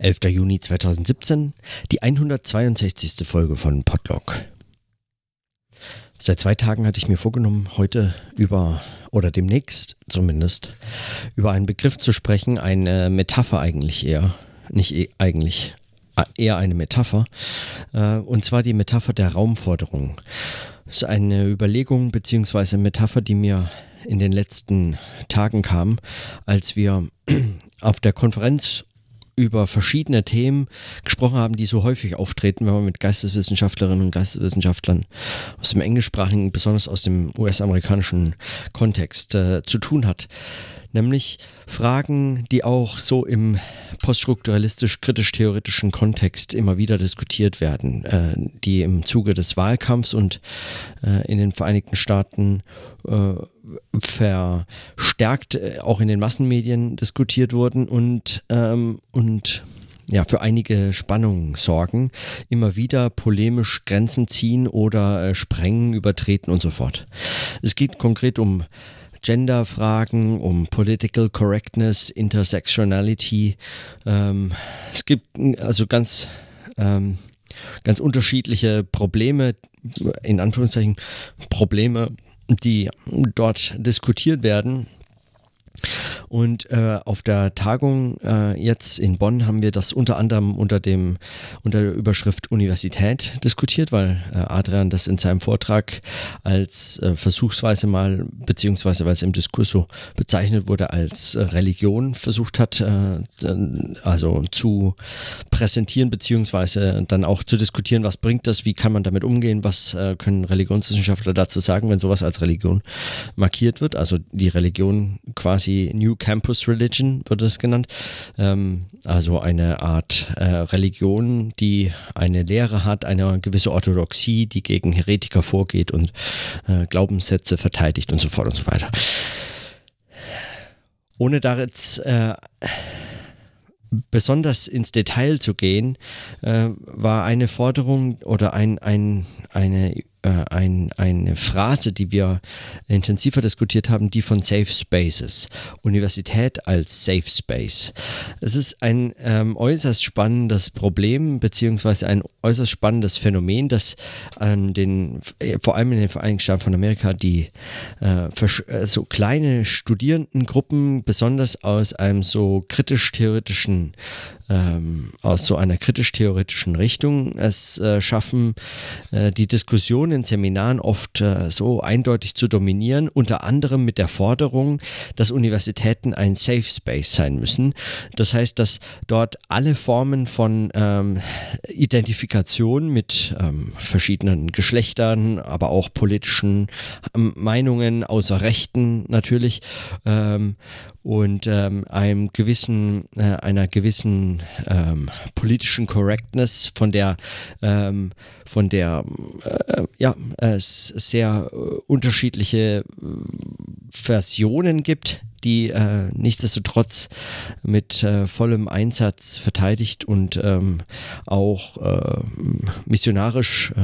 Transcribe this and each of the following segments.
11. Juni 2017, die 162. Folge von Podlog. Seit zwei Tagen hatte ich mir vorgenommen, heute über, oder demnächst zumindest, über einen Begriff zu sprechen, eine Metapher eigentlich eher, nicht e eigentlich, eher eine Metapher, äh, und zwar die Metapher der Raumforderung. Das ist eine Überlegung bzw. Metapher, die mir in den letzten Tagen kam, als wir auf der Konferenz über verschiedene Themen gesprochen haben, die so häufig auftreten, wenn man mit Geisteswissenschaftlerinnen und Geisteswissenschaftlern aus dem englischsprachigen, besonders aus dem US-amerikanischen Kontext äh, zu tun hat. Nämlich Fragen, die auch so im poststrukturalistisch-kritisch-theoretischen Kontext immer wieder diskutiert werden, äh, die im Zuge des Wahlkampfs und äh, in den Vereinigten Staaten äh, verstärkt äh, auch in den Massenmedien diskutiert wurden und, ähm, und ja, für einige Spannungen sorgen, immer wieder polemisch Grenzen ziehen oder äh, sprengen, übertreten und so fort. Es geht konkret um Genderfragen, um Political Correctness, Intersectionality. Ähm, es gibt also ganz, ähm, ganz unterschiedliche Probleme, in Anführungszeichen Probleme, die dort diskutiert werden. Und äh, auf der Tagung äh, jetzt in Bonn haben wir das unter anderem unter dem unter der Überschrift Universität diskutiert, weil äh, Adrian das in seinem Vortrag als äh, versuchsweise mal beziehungsweise weil es im Diskurs so bezeichnet wurde als Religion versucht hat, äh, also zu präsentieren beziehungsweise dann auch zu diskutieren, was bringt das, wie kann man damit umgehen, was äh, können Religionswissenschaftler dazu sagen, wenn sowas als Religion markiert wird, also die Religion quasi New Campus Religion, wird es genannt. Ähm, also eine Art äh, Religion, die eine Lehre hat, eine gewisse Orthodoxie, die gegen Heretiker vorgeht und äh, Glaubenssätze verteidigt und so fort und so weiter. Ohne da jetzt äh, besonders ins Detail zu gehen, äh, war eine Forderung oder ein, ein, eine äh, ein, eine Phrase, die wir intensiver diskutiert haben, die von Safe Spaces. Universität als Safe Space. Es ist ein ähm, äußerst spannendes Problem, beziehungsweise ein äußerst spannendes Phänomen, das an den, äh, vor allem in den Vereinigten Staaten von Amerika, die äh, äh, so kleine Studierendengruppen, besonders aus einem so kritisch-theoretischen ähm, aus so einer kritisch-theoretischen Richtung es äh, schaffen, äh, die Diskussion in Seminaren oft äh, so eindeutig zu dominieren, unter anderem mit der Forderung, dass Universitäten ein Safe Space sein müssen. Das heißt, dass dort alle Formen von ähm, Identifikation mit ähm, verschiedenen Geschlechtern, aber auch politischen ähm, Meinungen außer Rechten natürlich ähm, und ähm, einem gewissen, äh, einer gewissen ähm, politischen Correctness, von der, ähm, von der äh, ja, es sehr äh, unterschiedliche äh, Versionen gibt, die äh, nichtsdestotrotz mit äh, vollem Einsatz verteidigt und ähm, auch äh, missionarisch äh,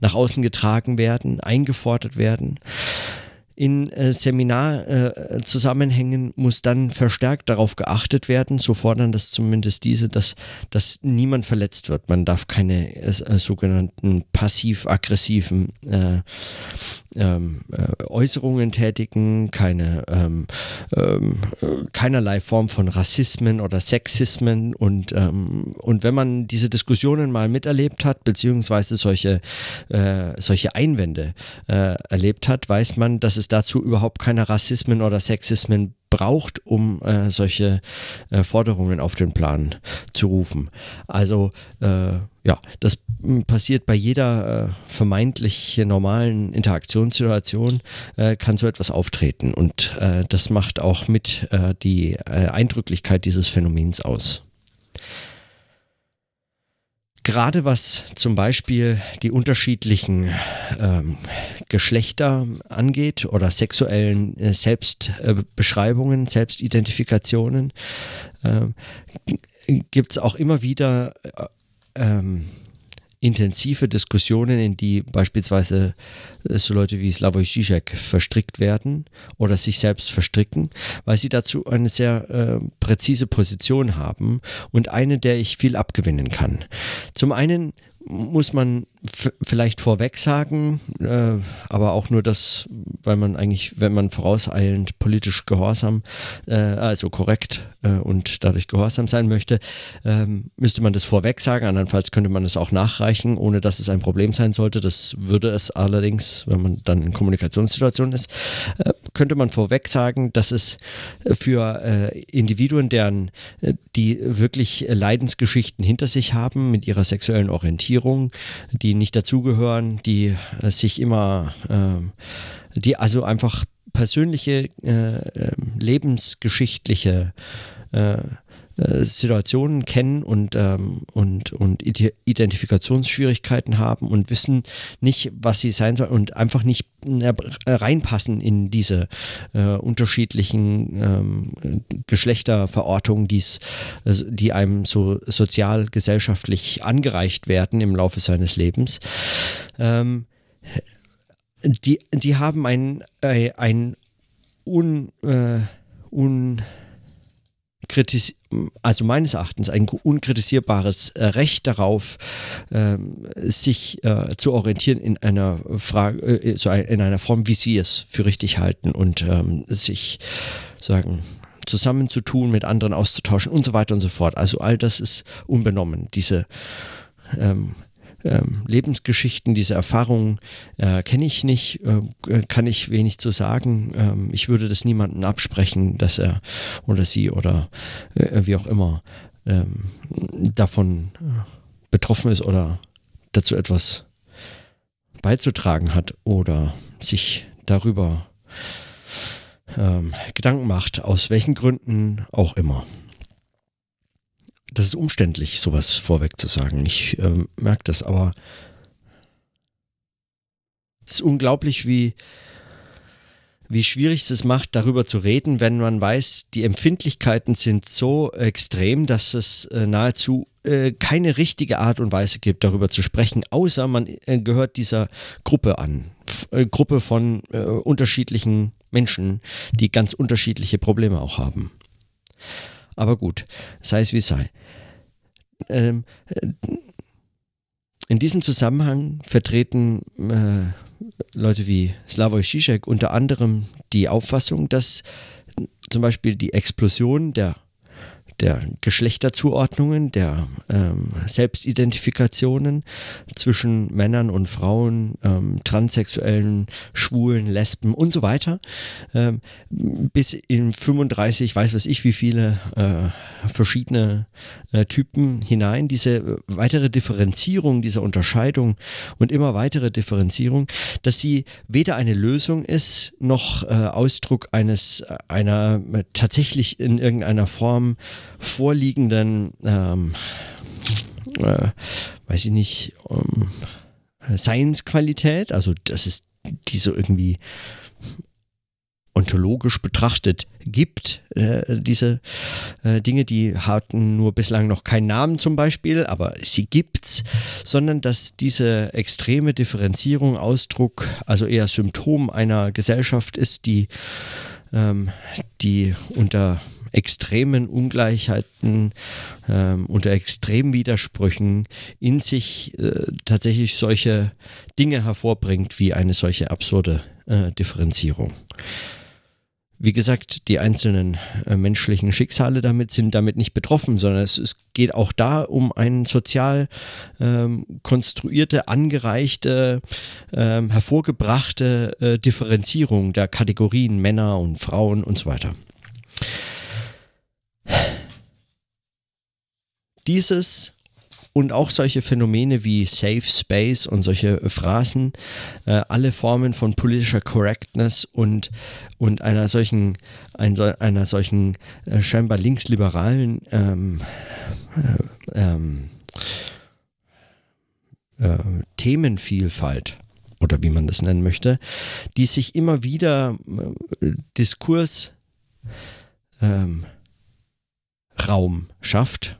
nach außen getragen werden, eingefordert werden in äh, Seminarzusammenhängen äh, muss dann verstärkt darauf geachtet werden, so fordern das zumindest diese, dass, dass niemand verletzt wird. Man darf keine äh, sogenannten passiv-aggressiven äh, ähm, äh, Äußerungen tätigen, keine ähm, ähm, keinerlei Form von Rassismen oder Sexismen und, ähm, und wenn man diese Diskussionen mal miterlebt hat, beziehungsweise solche, äh, solche Einwände äh, erlebt hat, weiß man, dass es dazu überhaupt keine Rassismen oder Sexismen braucht, um äh, solche äh, Forderungen auf den Plan zu rufen. Also äh, ja, das passiert bei jeder äh, vermeintlich normalen Interaktionssituation, äh, kann so etwas auftreten und äh, das macht auch mit die Eindrücklichkeit dieses Phänomens aus. Gerade was zum Beispiel die unterschiedlichen ähm, Geschlechter angeht oder sexuellen äh, Selbstbeschreibungen, äh, Selbstidentifikationen, äh, gibt es auch immer wieder äh, ähm, intensive Diskussionen, in die beispielsweise äh, so Leute wie Slavoj Žižek verstrickt werden oder sich selbst verstricken, weil sie dazu eine sehr äh, präzise Position haben und eine, der ich viel abgewinnen kann. Zum einen muss man vielleicht vorweg sagen, äh, aber auch nur das, weil man eigentlich, wenn man vorauseilend politisch gehorsam, äh, also korrekt äh, und dadurch gehorsam sein möchte, ähm, müsste man das vorweg sagen. Andernfalls könnte man es auch nachreichen, ohne dass es ein Problem sein sollte. Das würde es allerdings, wenn man dann in Kommunikationssituationen ist, äh, könnte man vorweg sagen, dass es für äh, Individuen, deren äh, die wirklich Leidensgeschichten hinter sich haben mit ihrer sexuellen Orientierung, die die nicht dazugehören, die äh, sich immer, äh, die also einfach persönliche, äh, ähm, lebensgeschichtliche äh, äh, Situationen kennen und, ähm, und, und Identifikationsschwierigkeiten haben und wissen nicht, was sie sein sollen und einfach nicht äh, reinpassen in diese äh, unterschiedlichen ähm, Geschlechterverortungen, die's, also die einem so sozial, gesellschaftlich angereicht werden im Laufe seines Lebens. Ähm, die, die haben ein, ein un, äh, un kritis also meines Erachtens ein unkritisierbares äh, Recht darauf, ähm, sich äh, zu orientieren in einer Frage, äh, so in einer Form, wie sie es für richtig halten und ähm, sich sagen zusammenzutun, mit anderen auszutauschen und so weiter und so fort. Also all das ist unbenommen. Diese ähm, ähm, Lebensgeschichten, diese Erfahrungen äh, kenne ich nicht, äh, kann ich wenig zu sagen. Ähm, ich würde das niemandem absprechen, dass er oder sie oder äh, wie auch immer ähm, davon äh, betroffen ist oder dazu etwas beizutragen hat oder sich darüber ähm, Gedanken macht, aus welchen Gründen auch immer das ist umständlich, sowas vorweg zu sagen. Ich ähm, merke das, aber es ist unglaublich, wie, wie schwierig es macht, darüber zu reden, wenn man weiß, die Empfindlichkeiten sind so extrem, dass es äh, nahezu äh, keine richtige Art und Weise gibt, darüber zu sprechen, außer man äh, gehört dieser Gruppe an. F äh, Gruppe von äh, unterschiedlichen Menschen, die ganz unterschiedliche Probleme auch haben. Aber gut, sei es wie sei. Ähm, äh, in diesem Zusammenhang vertreten äh, Leute wie Slavoj Žižek unter anderem die Auffassung, dass zum Beispiel die Explosion der der Geschlechterzuordnungen, der ähm, Selbstidentifikationen zwischen Männern und Frauen, ähm, Transsexuellen, Schwulen, Lesben und so weiter, ähm, bis in 35, weiß was ich, wie viele äh, verschiedene äh, Typen hinein. Diese weitere Differenzierung, diese Unterscheidung und immer weitere Differenzierung, dass sie weder eine Lösung ist, noch äh, Ausdruck eines einer tatsächlich in irgendeiner Form vorliegenden, ähm, äh, weiß ich nicht, ähm, Science-Qualität, also dass es die so irgendwie ontologisch betrachtet gibt. Äh, diese äh, Dinge, die hatten nur bislang noch keinen Namen zum Beispiel, aber sie gibt's, sondern dass diese extreme Differenzierung Ausdruck, also eher Symptom einer Gesellschaft ist, die, ähm, die unter extremen Ungleichheiten, ähm, unter extremen Widersprüchen in sich äh, tatsächlich solche Dinge hervorbringt, wie eine solche absurde äh, Differenzierung. Wie gesagt, die einzelnen äh, menschlichen Schicksale damit sind damit nicht betroffen, sondern es, es geht auch da um eine sozial ähm, konstruierte, angereichte, ähm, hervorgebrachte äh, Differenzierung der Kategorien Männer und Frauen und so weiter. Dieses und auch solche Phänomene wie Safe Space und solche Phrasen, äh, alle Formen von politischer Correctness und, und einer solchen, ein, einer solchen äh, scheinbar linksliberalen ähm, äh, ähm, äh, Themenvielfalt oder wie man das nennen möchte, die sich immer wieder äh, Diskurs ähm, schafft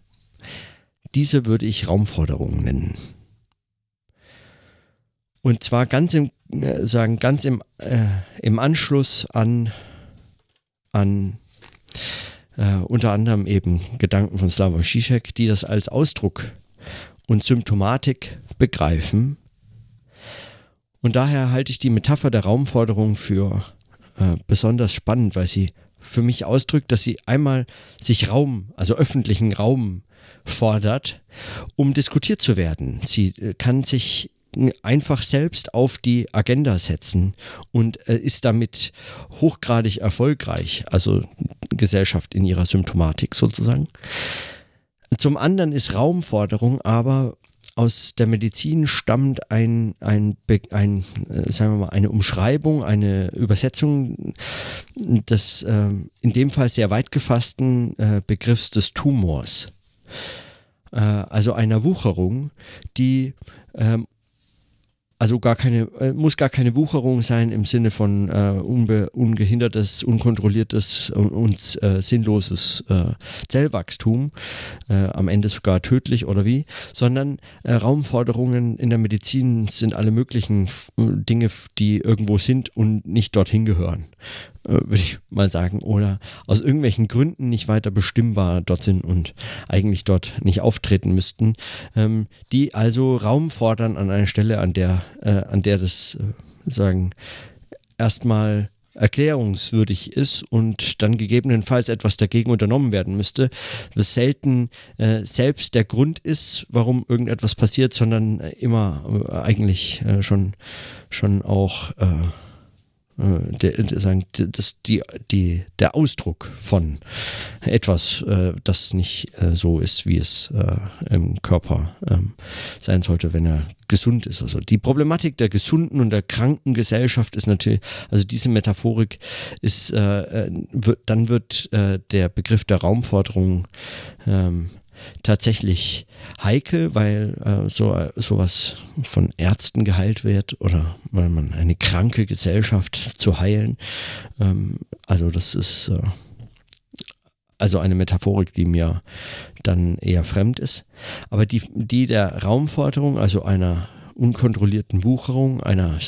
diese würde ich Raumforderungen nennen. Und zwar ganz im, äh, sagen, ganz im, äh, im Anschluss an, an äh, unter anderem eben Gedanken von Slavoj Žižek, die das als Ausdruck und Symptomatik begreifen. Und daher halte ich die Metapher der Raumforderung für äh, besonders spannend, weil sie für mich ausdrückt, dass sie einmal sich Raum, also öffentlichen Raum fordert, um diskutiert zu werden. Sie äh, kann sich einfach selbst auf die Agenda setzen und äh, ist damit hochgradig erfolgreich, also Gesellschaft in ihrer Symptomatik sozusagen. Zum anderen ist Raumforderung aber aus der Medizin stammt ein, ein, ein, äh, sagen wir mal, eine Umschreibung, eine Übersetzung des äh, in dem Fall sehr weit gefassten äh, Begriffs des Tumors. Äh, also einer Wucherung, die ähm, also gar keine, äh, muss gar keine Wucherung sein im Sinne von äh, unbe, ungehindertes, unkontrolliertes und, und äh, sinnloses äh, Zellwachstum, äh, am Ende sogar tödlich oder wie, sondern äh, Raumforderungen in der Medizin sind alle möglichen Dinge, die irgendwo sind und nicht dorthin gehören. Äh, würde ich mal sagen, oder aus irgendwelchen Gründen nicht weiter bestimmbar dort sind und eigentlich dort nicht auftreten müssten, ähm, die also Raum fordern an einer Stelle, an der, äh, an der das äh, sagen erstmal erklärungswürdig ist und dann gegebenenfalls etwas dagegen unternommen werden müsste, was selten äh, selbst der Grund ist, warum irgendetwas passiert, sondern immer äh, eigentlich äh, schon, schon auch äh, der, sagen, das, die, die, der Ausdruck von etwas, äh, das nicht äh, so ist, wie es äh, im Körper ähm, sein sollte, wenn er gesund ist. Also die Problematik der gesunden und der kranken Gesellschaft ist natürlich, also diese Metaphorik ist, äh, äh, wird, dann wird der Begriff der Raumforderung ähm, tatsächlich heikel, weil äh, so sowas von Ärzten geheilt wird oder weil man eine kranke Gesellschaft zu heilen. Ähm, also das ist äh, also eine Metaphorik, die mir dann eher fremd ist. Aber die, die der Raumforderung, also einer unkontrollierten Wucherung, einer,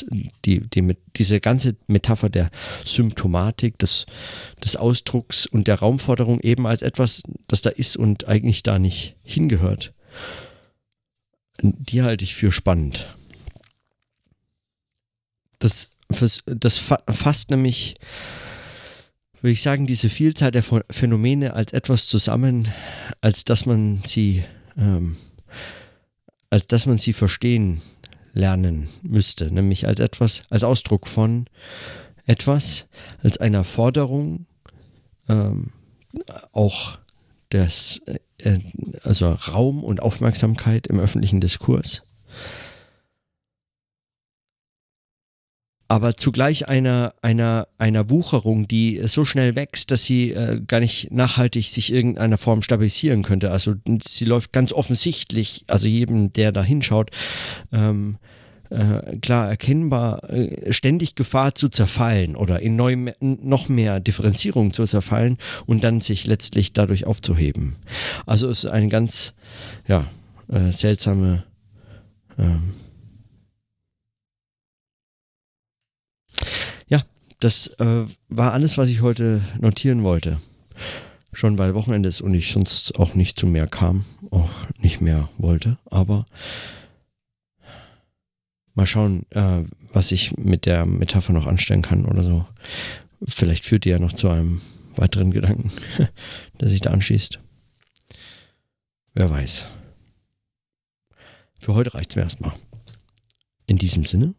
die, die, diese ganze Metapher der Symptomatik, des, des Ausdrucks und der Raumforderung eben als etwas, das da ist und eigentlich da nicht hingehört, die halte ich für spannend. Das, das fasst nämlich, würde ich sagen, diese Vielzahl der Phänomene als etwas zusammen, als dass man sie, ähm, als dass man sie verstehen lernen müsste, nämlich als etwas, als Ausdruck von etwas, als einer Forderung, ähm, auch des, äh, also Raum und Aufmerksamkeit im öffentlichen Diskurs. Aber zugleich einer, einer, einer Wucherung, die so schnell wächst, dass sie äh, gar nicht nachhaltig sich irgendeiner Form stabilisieren könnte. Also sie läuft ganz offensichtlich, also jedem, der da hinschaut, ähm, äh, klar erkennbar, äh, ständig Gefahr zu zerfallen oder in neu, noch mehr Differenzierung zu zerfallen und dann sich letztlich dadurch aufzuheben. Also es ist eine ganz ja, äh, seltsame ähm, Das äh, war alles, was ich heute notieren wollte. Schon weil Wochenende ist und ich sonst auch nicht zu mehr kam, auch nicht mehr wollte. Aber mal schauen, äh, was ich mit der Metapher noch anstellen kann oder so. Vielleicht führt die ja noch zu einem weiteren Gedanken, der sich da anschließt. Wer weiß. Für heute reicht es mir erstmal. In diesem Sinne,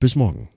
bis morgen.